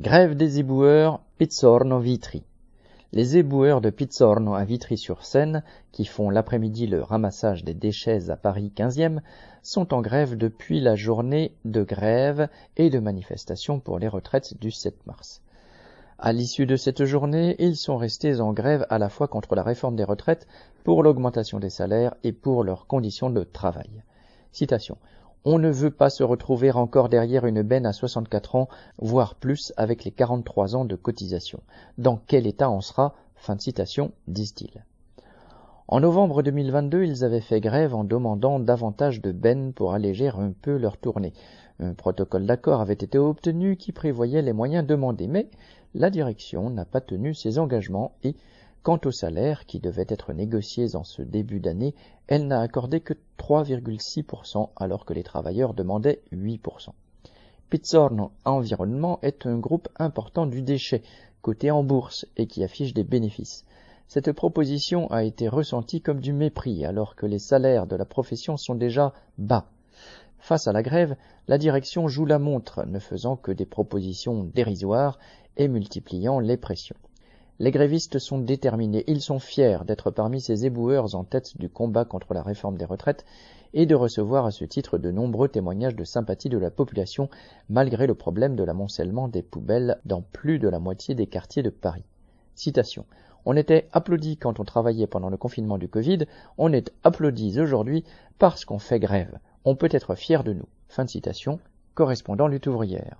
Grève des éboueurs, Pizzorno Vitry. Les éboueurs de Pizzorno à Vitry-sur-Seine, qui font l'après-midi le ramassage des déchets à Paris 15e, sont en grève depuis la journée de grève et de manifestation pour les retraites du 7 mars. À l'issue de cette journée, ils sont restés en grève à la fois contre la réforme des retraites, pour l'augmentation des salaires et pour leurs conditions de travail. Citation. On ne veut pas se retrouver encore derrière une benne à 64 ans, voire plus avec les 43 ans de cotisation. Dans quel état en sera? Fin de citation, disent-ils. En novembre 2022, ils avaient fait grève en demandant davantage de bennes pour alléger un peu leur tournée. Un protocole d'accord avait été obtenu qui prévoyait les moyens demandés, mais la direction n'a pas tenu ses engagements et Quant au salaire, qui devait être négocié en ce début d'année, elle n'a accordé que 3,6% alors que les travailleurs demandaient 8%. Pizzorno Environnement est un groupe important du déchet, coté en bourse et qui affiche des bénéfices. Cette proposition a été ressentie comme du mépris alors que les salaires de la profession sont déjà bas. Face à la grève, la direction joue la montre, ne faisant que des propositions dérisoires et multipliant les pressions. Les grévistes sont déterminés, ils sont fiers d'être parmi ces éboueurs en tête du combat contre la réforme des retraites et de recevoir à ce titre de nombreux témoignages de sympathie de la population malgré le problème de l'amoncellement des poubelles dans plus de la moitié des quartiers de Paris. Citation. On était applaudi quand on travaillait pendant le confinement du Covid, on est applaudis aujourd'hui parce qu'on fait grève. On peut être fier de nous. Fin de citation. Correspondant lutte ouvrière.